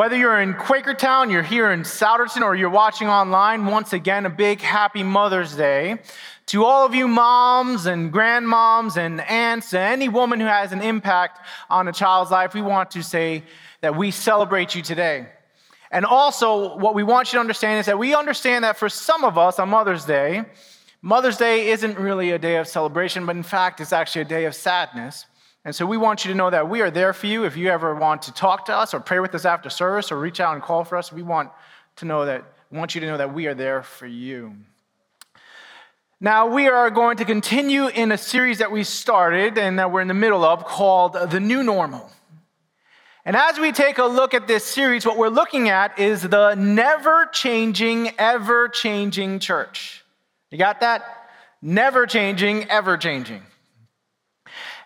Whether you're in Quakertown, you're here in Souderton, or you're watching online, once again, a big happy Mother's Day. To all of you moms and grandmoms and aunts, and any woman who has an impact on a child's life, we want to say that we celebrate you today. And also, what we want you to understand is that we understand that for some of us on Mother's Day, Mother's Day isn't really a day of celebration, but in fact, it's actually a day of sadness. And so we want you to know that we are there for you. If you ever want to talk to us or pray with us after service or reach out and call for us, we want to know that want you to know that we are there for you. Now, we are going to continue in a series that we started and that we're in the middle of called The New Normal. And as we take a look at this series, what we're looking at is the never changing, ever changing church. You got that? Never changing, ever changing.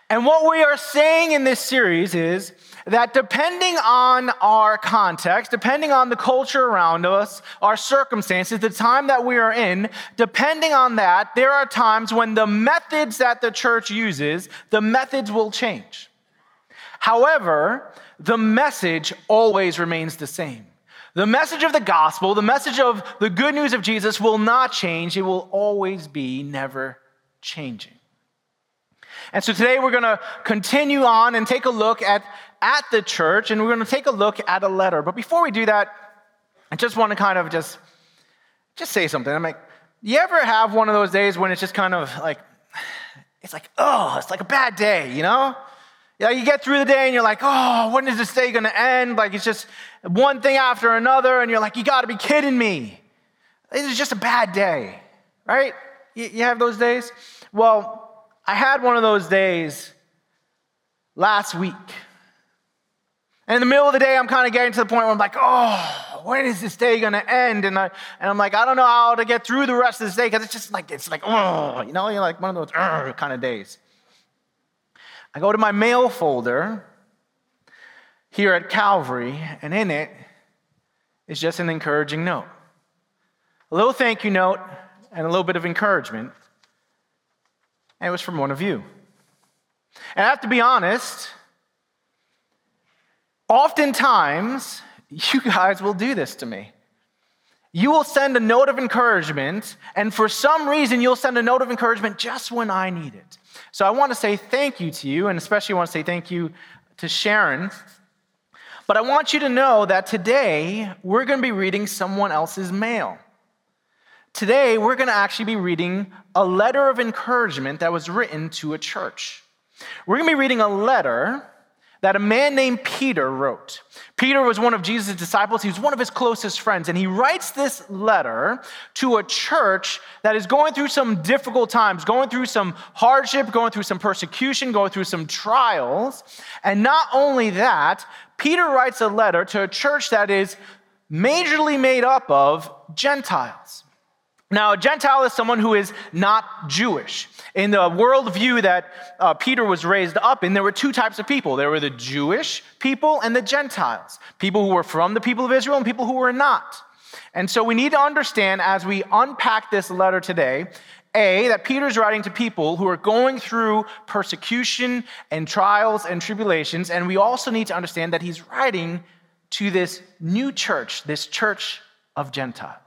And what we are saying in this series is that depending on our context, depending on the culture around us, our circumstances, the time that we are in, depending on that, there are times when the methods that the church uses, the methods will change. However, the message always remains the same. The message of the gospel, the message of the good news of Jesus will not change. It will always be never changing. And so today we're going to continue on and take a look at, at the church, and we're going to take a look at a letter. But before we do that, I just want to kind of just, just say something. I'm like, you ever have one of those days when it's just kind of like, it's like, oh, it's like a bad day, you know? Yeah, you get through the day and you're like, oh, when is this day to end? Like it's just one thing after another, and you're like, you got to be kidding me. This is just a bad day, right? You, you have those days? Well, I had one of those days last week. And in the middle of the day, I'm kind of getting to the point where I'm like, oh, when is this day going to end? And, I, and I'm like, I don't know how to get through the rest of this day because it's just like, it's like, oh, you know, you're like one of those uh, kind of days. I go to my mail folder here at Calvary, and in it is just an encouraging note. A little thank you note and a little bit of encouragement and it was from one of you. And I have to be honest, oftentimes you guys will do this to me. You will send a note of encouragement, and for some reason, you'll send a note of encouragement just when I need it. So I want to say thank you to you, and especially want to say thank you to Sharon. But I want you to know that today we're going to be reading someone else's mail. Today, we're going to actually be reading a letter of encouragement that was written to a church. We're going to be reading a letter that a man named Peter wrote. Peter was one of Jesus' disciples, he was one of his closest friends, and he writes this letter to a church that is going through some difficult times, going through some hardship, going through some persecution, going through some trials. And not only that, Peter writes a letter to a church that is majorly made up of Gentiles. Now, a Gentile is someone who is not Jewish. In the worldview that uh, Peter was raised up in, there were two types of people there were the Jewish people and the Gentiles people who were from the people of Israel and people who were not. And so we need to understand as we unpack this letter today a, that Peter's writing to people who are going through persecution and trials and tribulations. And we also need to understand that he's writing to this new church, this church of Gentiles.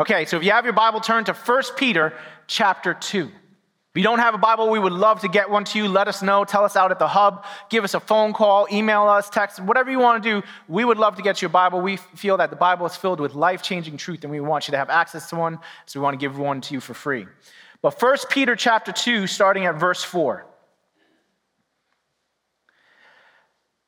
Okay, so if you have your Bible, turn to 1 Peter chapter 2. If you don't have a Bible, we would love to get one to you. Let us know. Tell us out at the hub. Give us a phone call, email us, text, whatever you want to do. We would love to get you a Bible. We feel that the Bible is filled with life changing truth, and we want you to have access to one, so we want to give one to you for free. But 1 Peter chapter 2, starting at verse 4.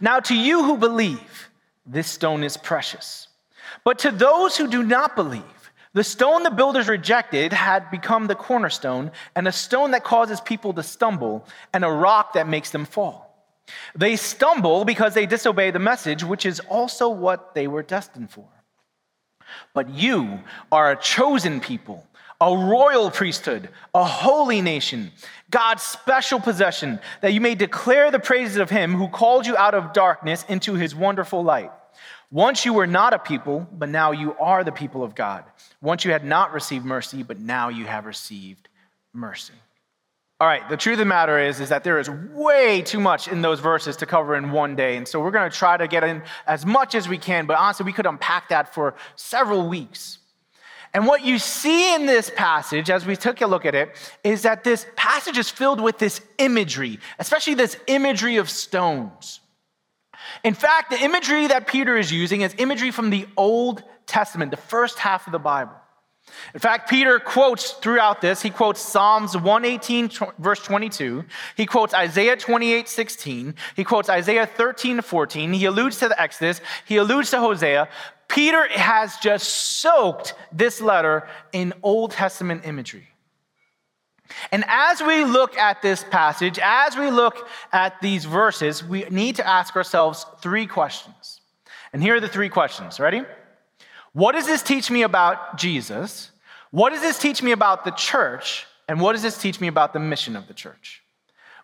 Now, to you who believe, this stone is precious. But to those who do not believe, the stone the builders rejected had become the cornerstone, and a stone that causes people to stumble, and a rock that makes them fall. They stumble because they disobey the message, which is also what they were destined for. But you are a chosen people, a royal priesthood, a holy nation, God's special possession, that you may declare the praises of him who called you out of darkness into his wonderful light. Once you were not a people, but now you are the people of God. Once you had not received mercy, but now you have received mercy. All right, the truth of the matter is, is that there is way too much in those verses to cover in one day. And so we're going to try to get in as much as we can, but honestly, we could unpack that for several weeks. And what you see in this passage, as we took a look at it, is that this passage is filled with this imagery, especially this imagery of stones. In fact, the imagery that Peter is using is imagery from the Old Testament, the first half of the Bible. In fact, Peter quotes throughout this, he quotes Psalms 118, verse 22. He quotes Isaiah 28, 16. He quotes Isaiah 13, 14. He alludes to the Exodus. He alludes to Hosea. Peter has just soaked this letter in Old Testament imagery. And as we look at this passage, as we look at these verses, we need to ask ourselves three questions. And here are the three questions. Ready? What does this teach me about Jesus? What does this teach me about the church? And what does this teach me about the mission of the church?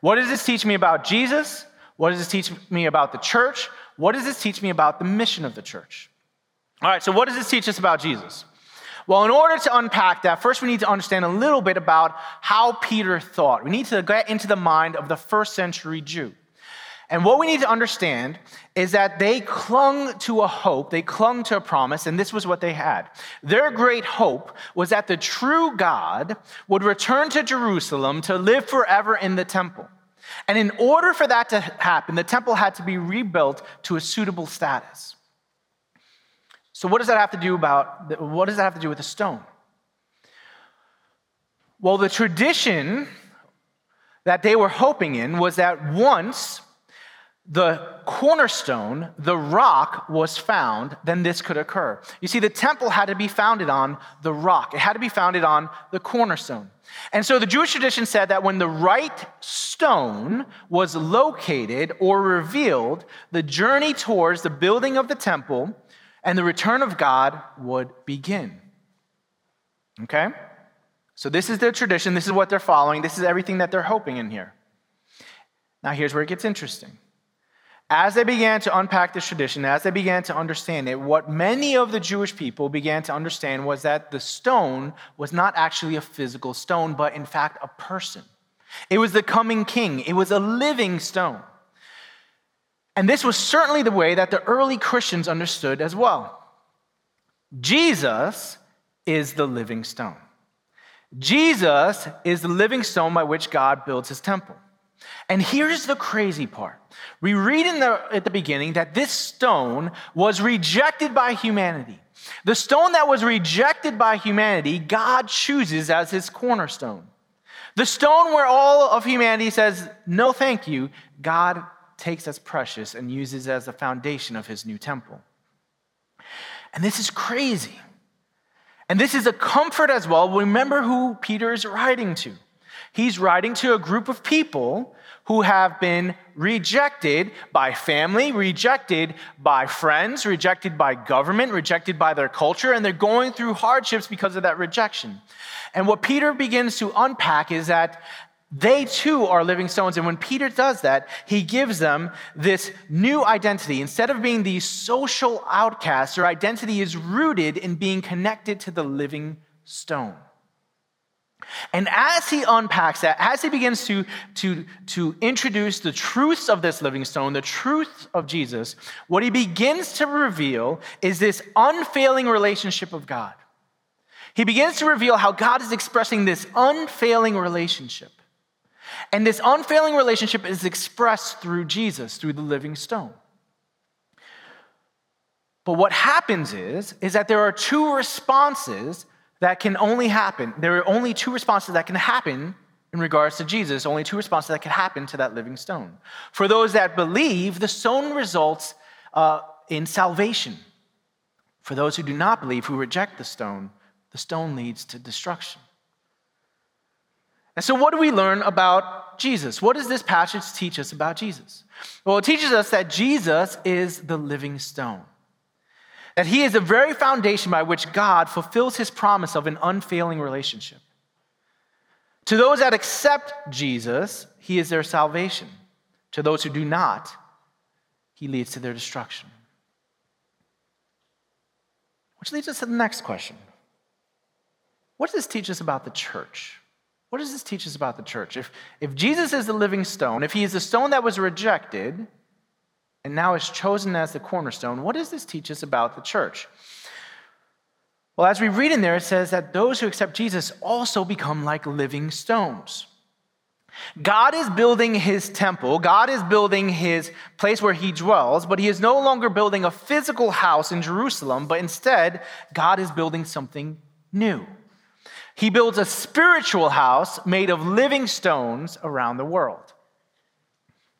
What does this teach me about Jesus? What does this teach me about the church? What does this teach me about the mission of the church? All right, so what does this teach us about Jesus? Well, in order to unpack that, first we need to understand a little bit about how Peter thought. We need to get into the mind of the first century Jew. And what we need to understand is that they clung to a hope, they clung to a promise, and this was what they had. Their great hope was that the true God would return to Jerusalem to live forever in the temple. And in order for that to happen, the temple had to be rebuilt to a suitable status. So what does that have to do about what does that have to do with the stone? Well, the tradition that they were hoping in was that once the cornerstone, the rock, was found, then this could occur. You see, the temple had to be founded on the rock, it had to be founded on the cornerstone. And so the Jewish tradition said that when the right stone was located or revealed, the journey towards the building of the temple and the return of God would begin. Okay? So this is their tradition, this is what they're following, this is everything that they're hoping in here. Now, here's where it gets interesting. As they began to unpack this tradition, as they began to understand it, what many of the Jewish people began to understand was that the stone was not actually a physical stone, but in fact a person. It was the coming king, it was a living stone. And this was certainly the way that the early Christians understood as well. Jesus is the living stone. Jesus is the living stone by which God builds his temple. And here's the crazy part. We read in the, at the beginning that this stone was rejected by humanity. The stone that was rejected by humanity, God chooses as his cornerstone. The stone where all of humanity says, no, thank you, God takes as precious and uses as the foundation of his new temple. And this is crazy. And this is a comfort as well. Remember who Peter is writing to. He's writing to a group of people who have been rejected by family, rejected by friends, rejected by government, rejected by their culture, and they're going through hardships because of that rejection. And what Peter begins to unpack is that they too are living stones. And when Peter does that, he gives them this new identity. Instead of being these social outcasts, their identity is rooted in being connected to the living stone. And as he unpacks that, as he begins to, to, to introduce the truths of this living stone, the truth of Jesus, what he begins to reveal is this unfailing relationship of God. He begins to reveal how God is expressing this unfailing relationship. And this unfailing relationship is expressed through Jesus, through the living stone. But what happens is, is that there are two responses that can only happen. There are only two responses that can happen in regards to Jesus, only two responses that can happen to that living stone. For those that believe, the stone results uh, in salvation. For those who do not believe, who reject the stone, the stone leads to destruction. And so, what do we learn about Jesus? What does this passage teach us about Jesus? Well, it teaches us that Jesus is the living stone, that he is the very foundation by which God fulfills his promise of an unfailing relationship. To those that accept Jesus, he is their salvation. To those who do not, he leads to their destruction. Which leads us to the next question What does this teach us about the church? What does this teach us about the church? If, if Jesus is the living stone, if he is the stone that was rejected and now is chosen as the cornerstone, what does this teach us about the church? Well, as we read in there, it says that those who accept Jesus also become like living stones. God is building his temple, God is building his place where he dwells, but he is no longer building a physical house in Jerusalem, but instead, God is building something new. He builds a spiritual house made of living stones around the world.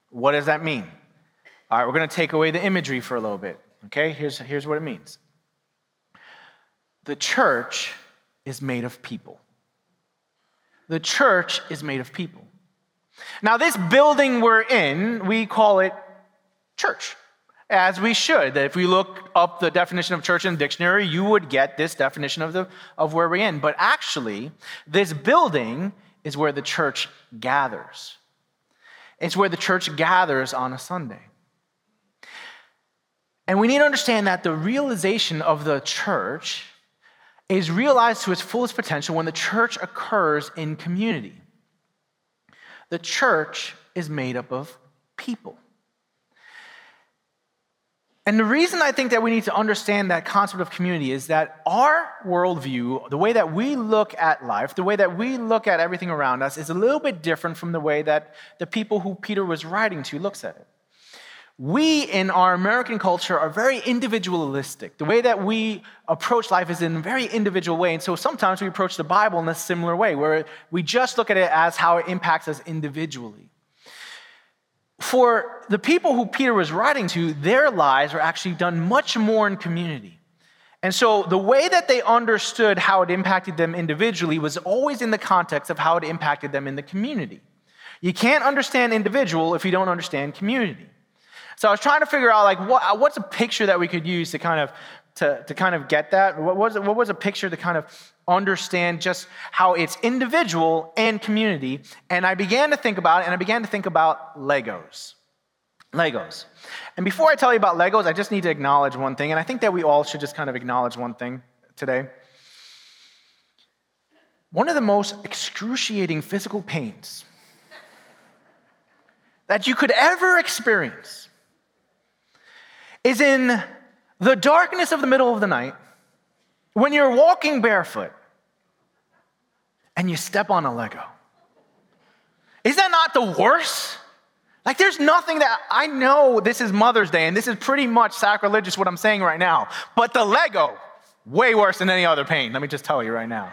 What does that mean? All right, we're going to take away the imagery for a little bit. Okay, here's, here's what it means the church is made of people. The church is made of people. Now, this building we're in, we call it church, as we should. That If we look up the definition of church in the dictionary, you would get this definition of, the, of where we're in. But actually, this building is where the church gathers. It's where the church gathers on a Sunday. And we need to understand that the realization of the church is realized to its fullest potential when the church occurs in community. The church is made up of people. And the reason I think that we need to understand that concept of community is that our worldview, the way that we look at life, the way that we look at everything around us, is a little bit different from the way that the people who Peter was writing to looks at it we in our American culture are very individualistic. The way that we approach life is in a very individual way. And so sometimes we approach the Bible in a similar way, where we just look at it as how it impacts us individually. For the people who Peter was writing to, their lives are actually done much more in community. And so the way that they understood how it impacted them individually was always in the context of how it impacted them in the community. You can't understand individual if you don't understand community. So I was trying to figure out like what, what's a picture that we could use to kind of to, to kind of get that. What was, what was a picture to kind of understand just how it's individual and community? And I began to think about it, and I began to think about Legos. Legos. And before I tell you about Legos, I just need to acknowledge one thing, and I think that we all should just kind of acknowledge one thing today. One of the most excruciating physical pains that you could ever experience is in the darkness of the middle of the night when you're walking barefoot and you step on a Lego. Is that not the worst? Like, there's nothing that I know this is Mother's Day, and this is pretty much sacrilegious what I'm saying right now, but the Lego, way worse than any other pain. Let me just tell you right now.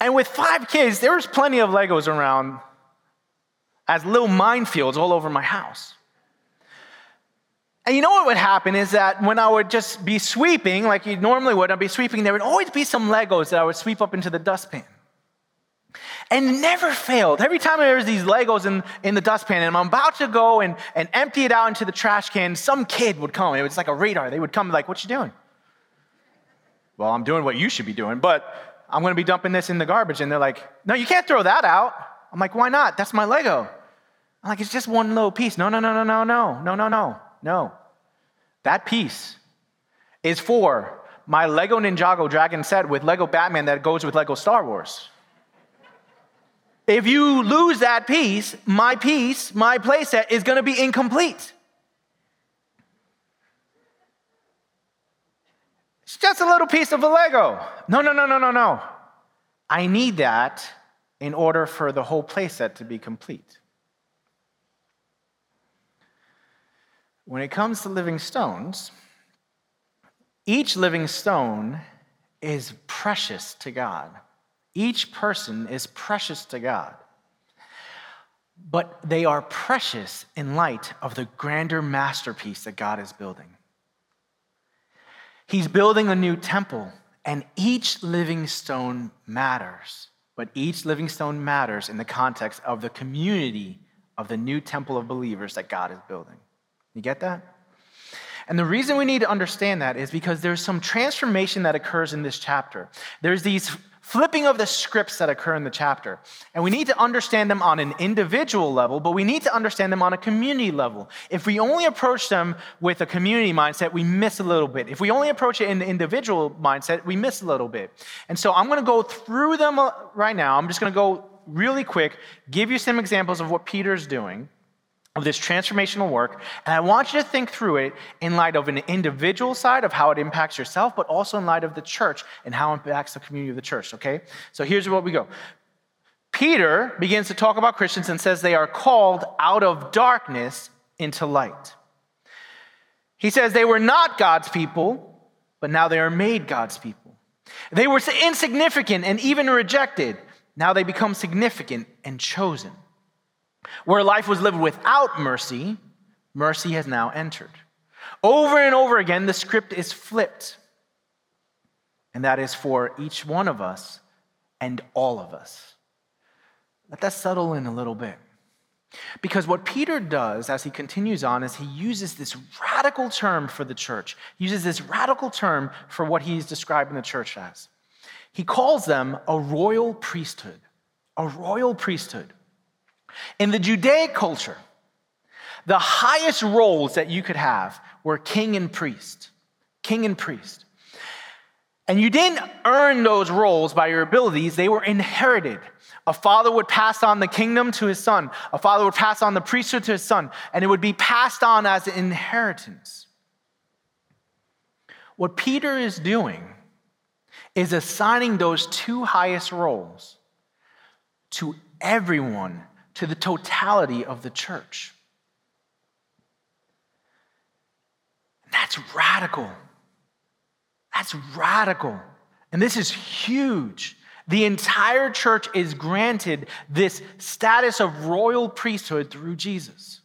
And with five kids, there was plenty of Legos around as little minefields all over my house. And you know what would happen is that when I would just be sweeping, like you normally would, I'd be sweeping, there would always be some Legos that I would sweep up into the dustpan. And never failed. Every time there was these Legos in, in the dustpan and I'm about to go and, and empty it out into the trash can, some kid would come. It was like a radar. They would come like, what you doing? Well, I'm doing what you should be doing, but I'm going to be dumping this in the garbage. And they're like, no, you can't throw that out. I'm like, why not? That's my Lego. I'm like, it's just one little piece. No, no, no, no, no, no, no, no, no, no. That piece is for my Lego Ninjago Dragon set with Lego Batman that goes with Lego Star Wars. If you lose that piece, my piece, my playset is going to be incomplete. It's just a little piece of a Lego. No, no, no, no, no, no. I need that in order for the whole playset to be complete. When it comes to living stones, each living stone is precious to God. Each person is precious to God. But they are precious in light of the grander masterpiece that God is building. He's building a new temple, And each living stone matters, but each living stone matters in the context of the community of the new temple of believers that God is building. You get that? And the reason we need to understand that is because there's some transformation that occurs in this chapter. There's these flipping of the scripts that occur in the chapter. And we need to understand them on an individual level, but we need to understand them on a community level. If we only approach them with a community mindset, we miss a little bit. If we only approach it in the individual mindset, we miss a little bit. And so I'm going to go through them uh, right now. I'm just going to go really quick, give you some examples of what Peter's doing of this transformational work. And I want you to think through it in light of an individual side of how it impacts yourself, but also in light of the church and how it impacts the community of the church, okay? So here's what we go. Peter begins to talk about Christians and says they are called out of darkness into light. He says they were not God's people, but now they are made God's people. They were insignificant and even rejected. Now they become significant and chosen. Where life was lived without mercy, mercy has now entered. Over and over again, the script is flipped. And that is for each one of us and all of us. Let that settle in a little bit. Because what Peter does as he continues on is he uses this radical term for the church. He uses this radical term for what he's describing the church as. He calls them a royal priesthood. A royal priesthood. In the Judaic culture, the highest roles that you could have were king and priest. King and priest. And you didn't earn those roles by your abilities, they were inherited. A father would pass on the kingdom to his son, a father would pass on the priesthood to his son, and it would be passed on as an inheritance. What Peter is doing is assigning those two highest roles to everyone to the totality of the church. That's radical. That's radical. And this is huge. The entire church is granted this status of royal priesthood through Jesus.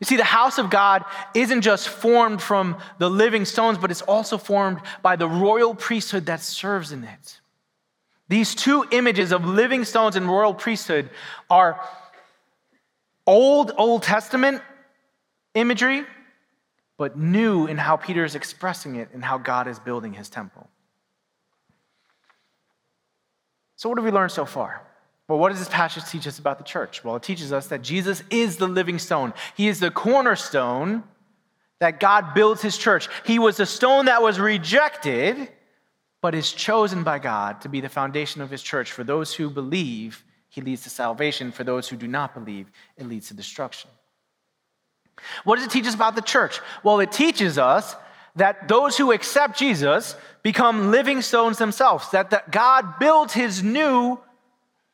You see, the house of God isn't just formed from the living stones, but it's also formed by the royal priesthood that serves in it. These two images of living stones and royal priesthood are old, Old Testament imagery, but new in how Peter is expressing it and how God is building his temple. So, what have we learned so far? Well, what does this passage teach us about the church? Well, it teaches us that Jesus is the living stone. He is the cornerstone that God builds his church. He was the stone that was rejected but is chosen by God to be the foundation of his church. For those who believe, he leads to salvation. For those who do not believe, it leads to destruction. What does it teach us about the church? Well, it teaches us that those who accept Jesus become living stones themselves, that, that God builds his new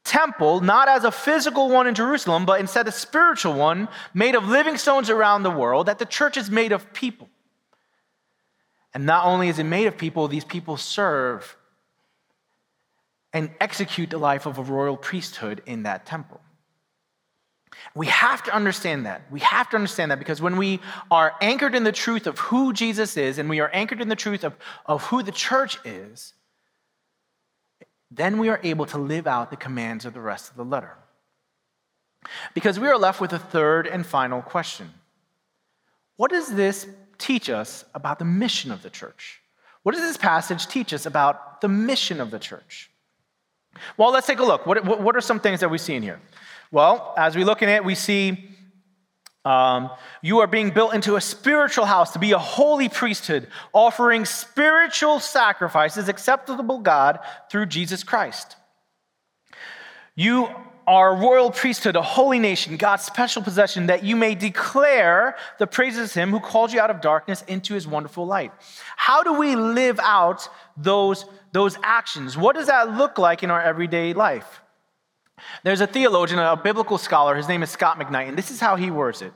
temple, not as a physical one in Jerusalem, but instead a spiritual one made of living stones around the world, that the church is made of people. And not only is it made of people, these people serve and execute the life of a royal priesthood in that temple. We have to understand that. We have to understand that because when we are anchored in the truth of who Jesus is and we are anchored in the truth of, of who the church is, then we are able to live out the commands of the rest of the letter. Because we are left with a third and final question What does this teach us about the mission of the church? What does this passage teach us about the mission of the church? Well, let's take a look. What, what are some things that we see in here? Well, as we look in it, we see um, you are being built into a spiritual house to be a holy priesthood, offering spiritual sacrifices acceptable to God through Jesus Christ. You a royal priesthood, a holy nation, God's special possession, that you may declare the praises of him who called you out of darkness into his wonderful light. How do we live out those, those actions? What does that look like in our everyday life? There's a theologian, a biblical scholar, his name is Scot McKnight, and this is how he words it.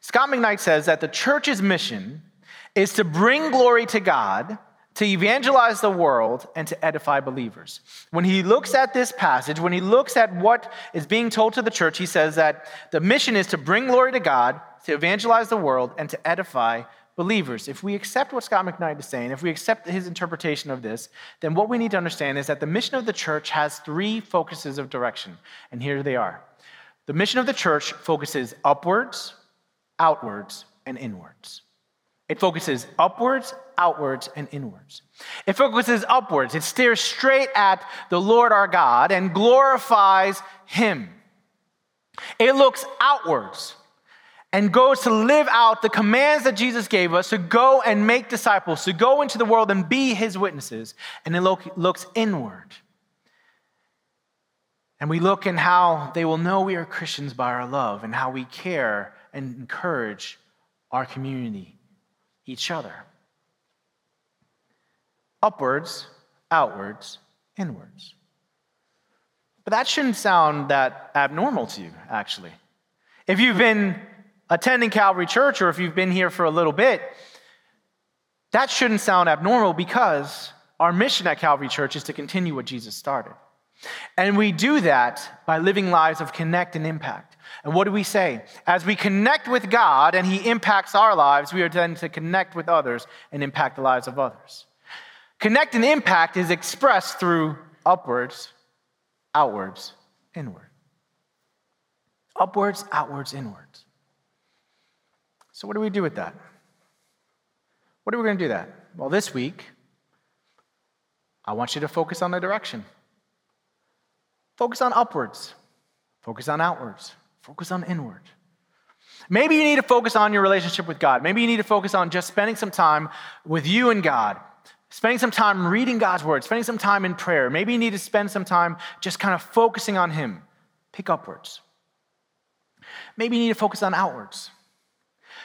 Scot McKnight says that the church's mission is to bring glory to God to evangelize the world and to edify believers. When he looks at this passage, when he looks at what is being told to the church, he says that the mission is to bring glory to God, to evangelize the world, and to edify believers, if we accept what Scot McKnight is saying, if we accept his interpretation of this, then what we need to understand is that the mission of the church has three focuses of direction. And here they are. The mission of the church focuses upwards, outwards, and inwards. It focuses upwards, outwards, and inwards. It focuses upwards. It stares straight at the Lord our God and glorifies Him. It looks outwards and goes to live out the commands that Jesus gave us to go and make disciples, to go into the world and be His witnesses. And it look, looks inward. And we look in how they will know we are Christians by our love and how we care and encourage our community each other. Upwards, outwards, inwards. But that shouldn't sound that abnormal to you, actually. If you've been attending Calvary Church or if you've been here for a little bit, that shouldn't sound abnormal because our mission at Calvary Church is to continue what Jesus started. And we do that by living lives of connect and impact. And what do we say? As we connect with God and He impacts our lives, we are then to connect with others and impact the lives of others. Connect and impact is expressed through upwards, outwards, inward. Upwards, outwards, inwards. So, what do we do with that? What are we going to do that? Well, this week, I want you to focus on the direction. Focus on upwards, focus on outwards, focus on inward. Maybe you need to focus on your relationship with God. Maybe you need to focus on just spending some time with you and God, spending some time reading God's word, spending some time in prayer. Maybe you need to spend some time just kind of focusing on Him. Pick upwards. Maybe you need to focus on outwards.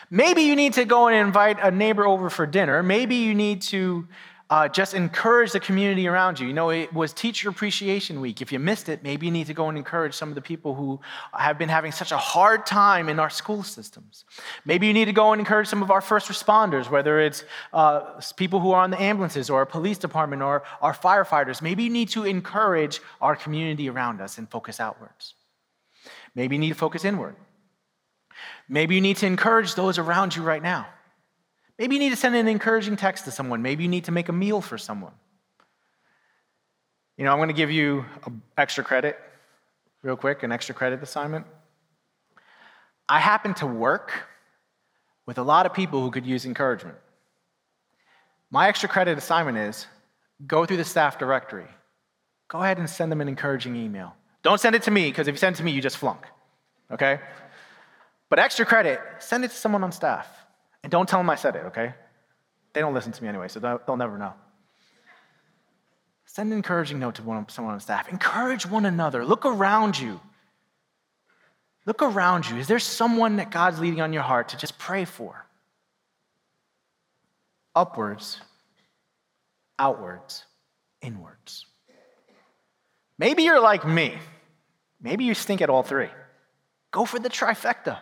Maybe you need to go and invite a neighbor over for dinner. Maybe you need to uh, just encourage the community around you. You know, it was Teacher Appreciation Week. If you missed it, maybe you need to go and encourage some of the people who have been having such a hard time in our school systems. Maybe you need to go and encourage some of our first responders, whether it's uh, people who are on the ambulances or our police department or our firefighters. Maybe you need to encourage our community around us and focus outwards. Maybe you need to focus inward. Maybe you need to encourage those around you right now. Maybe you need to send an encouraging text to someone. Maybe you need to make a meal for someone. You know, I'm going to give you extra credit, real quick, an extra credit assignment. I happen to work with a lot of people who could use encouragement. My extra credit assignment is go through the staff directory. Go ahead and send them an encouraging email. Don't send it to me, because if you send it to me, you just flunk. Okay? But extra credit, send it to someone on staff. And don't tell them I said it, okay? They don't listen to me anyway, so they'll never know. Send an encouraging note to one, someone on staff. Encourage one another. Look around you. Look around you. Is there someone that God's leading on your heart to just pray for? Upwards, outwards, inwards. Maybe you're like me. Maybe you stink at all three. Go for the trifecta.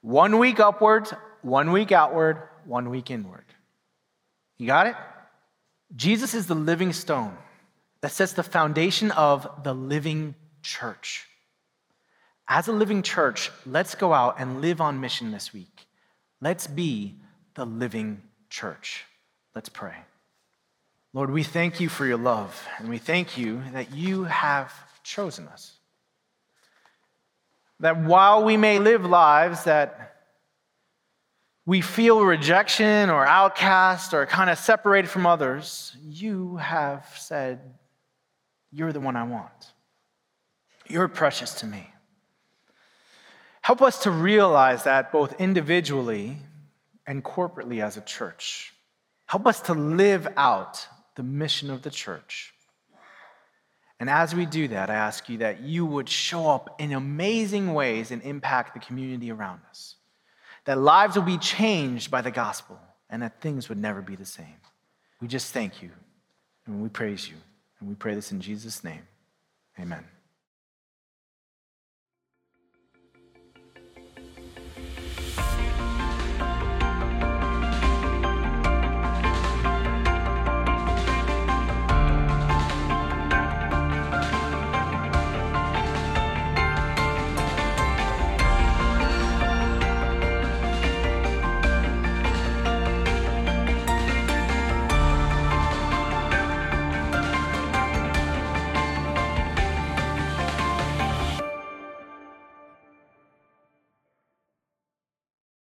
One week upwards, one week outward, one week inward. You got it? Jesus is the living stone that sets the foundation of the living church. As a living church, let's go out and live on mission this week. Let's be the living church. Let's pray. Lord, we thank you for your love, and we thank you that you have chosen us. That while we may live lives that we feel rejection or outcast or kind of separated from others, you have said, You're the one I want. You're precious to me. Help us to realize that both individually and corporately as a church. Help us to live out the mission of the church and as we do that, I ask you that you would show up in amazing ways and impact the community around us. That lives will be changed by the gospel and that things would never be the same. We just thank you and we praise you. And we pray this in Jesus' name. Amen.